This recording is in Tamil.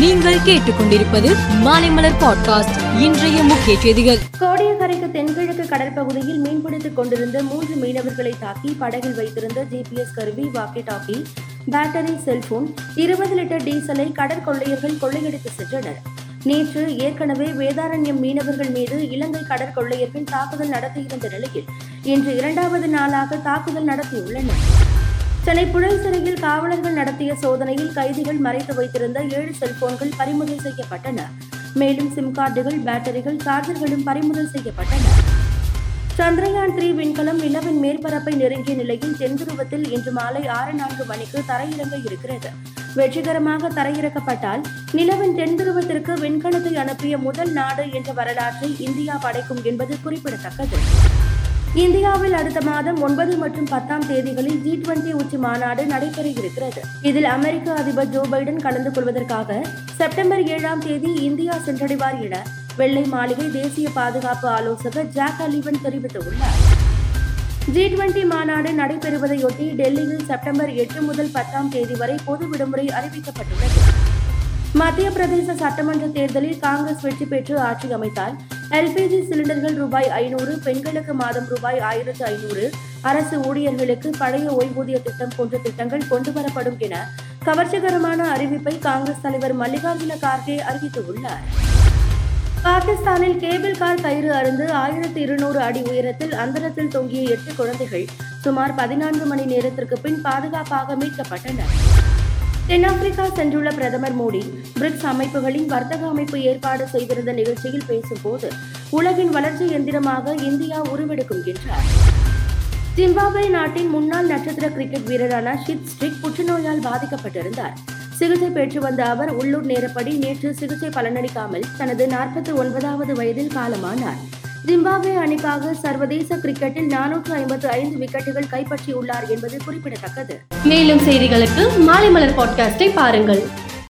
நீங்கள் கேட்டுக்கொண்டிருப்பது மாலைமலர் பாட்காஸ்ட். இன்றைய முக்கிய செய்திகள். கோடியக்கரைக்கு தென்கிழக்கு கடற்பகுதியில் மீன்பிடித்துக் கொண்டிருந்த மூன்று மீனவர்களை தாக்கி படகில் வைத்திருந்த ஜிபிஎஸ் கருவி வாக்கி டாக்கி பேட்டரி செல்போன் இருபது லிட்டர் டீசலை கடற்கொள்ளையர்கள் கொள்ளையடித்து சென்றனர். நேற்று ஏற்கனவே வேதாரண்யம் மீனவர்கள் மீது இலங்கை கடற்கொள்ளையர்கள் தாக்குதல் நடத்தியிருந்த நிலையில் இன்று இரண்டாவது நாளாக தாக்குதல் நடத்தியுள்ளனர். சென்னை புழல் சிறையில் காவலர்கள் நடத்திய சோதனையில் கைதிகள் மறைத்து வைத்திருந்த ஏழு செல்போன்கள் பறிமுதல் செய்யப்பட்டன. மேலும் சிம் கார்டுகள் பேட்டரிகள் சார்ஜர்களும் பறிமுதல் செய்யப்பட்டன. சந்திரயான் த்ரீ விண்கலம் நிலவின் மேற்பரப்பை நெருங்கிய நிலையில் தென்துருவத்தில் இன்று மாலை ஆறு நான்கு மணிக்கு தரையிறங்க இருக்கிறது. வெற்றிகரமாக தரையிறக்கப்பட்டால் நிலவின் தென்துருவத்திற்கு விண்கலத்தை அனுப்பிய முதல் நாடு என்ற வரலாற்றை இந்தியா படைக்கும் என்பது குறிப்பிடத்தக்கது. இந்தியாவில் அடுத்த மாதம் ஒன்பது மற்றும் பத்தாம் தேதிகளில் ஜி டுவெண்டி உச்சி மாநாடு நடைபெற இருக்கிறது இதில் அமெரிக்க அதிபர் ஜோ பைடன் கலந்து கொள்வதற்காக செப்டம்பர் ஏழாம் தேதி இந்தியா சென்றடைவார் என வெள்ளை மாளிகை தேசிய பாதுகாப்பு ஆலோசகர் ஜாக் அலிவன் தெரிவித்துள்ளார். ஜி டுவெண்டி மாநாடு நடைபெறுவதையொட்டி டெல்லியில் செப்டம்பர் எட்டு முதல் பத்தாம் தேதி வரை பொது விடுமுறை அறிவிக்கப்பட்டுள்ளது. மத்திய பிரதேச சட்டமன்ற தேர்தலில் காங்கிரஸ் வெற்றி பெற்று ஆட்சி அமைத்தால் எல்பிஜி சிலிண்டர்கள் ரூபாய் ஐநூறு பெண்களுக்கு மாதம் ரூபாய் ஆயிரத்து ஐநூறு அரசு ஊழியர்களுக்கு பழைய ஓய்வூதிய திட்டம் போன்ற திட்டங்கள் கொண்டுவரப்படும் என கவர்ச்சிகரமான அறிவிப்பை காங்கிரஸ் தலைவர் மல்லிகார்ஜுன கார்கே அறிவித்துள்ளார். பாகிஸ்தானில் கேபிள் கார் கயிறு அருந்து ஆயிரத்து இருநூறு அடி உயரத்தில் அந்தரத்தில் தொங்கிய எட்டு குழந்தைகள் சுமார் பதினான்கு மணி நேரத்திற்கு பின் பாதுகாப்பாக மீட்கப்பட்டனர். தென்னாப்பிரிக்கா சென்றுள்ள பிரதமர் மோடி பிரிக்ஸ் அமைப்புகளின் வர்த்தக அமைப்பு ஏற்பாடு செய்திருந்த நிகழ்ச்சியில் பேசும்போது உலகின் வளர்ச்சி எந்திரமாக இந்தியா உருவெடுக்கும் என்றார். ஜிம்பாப்வே நாட்டின் முன்னாள் நட்சத்திர கிரிக்கெட் வீரரான ஷித் ஸ்ட்ரிக் புற்றுநோயால் பாதிக்கப்பட்டிருந்தார். சிகிச்சை பெற்று வந்த அவர் உள்ளூர் நேரப்படி நேற்று சிகிச்சை பலனளிக்காமல் தனது நாற்பத்தி ஒன்பதாவது வயதில் காலமானார். ஜிம்பாப்வே அணிக்காக சர்வதேச கிரிக்கெட்டில் நானூற்று ஐம்பத்து ஐந்து விக்கெட்டுகள் கைப்பற்றியுள்ளார் என்பது குறிப்பிடத்தக்கது. மேலும் செய்திகளுக்கு மாலை மலர் பாட்காஸ்டை பாருங்கள்.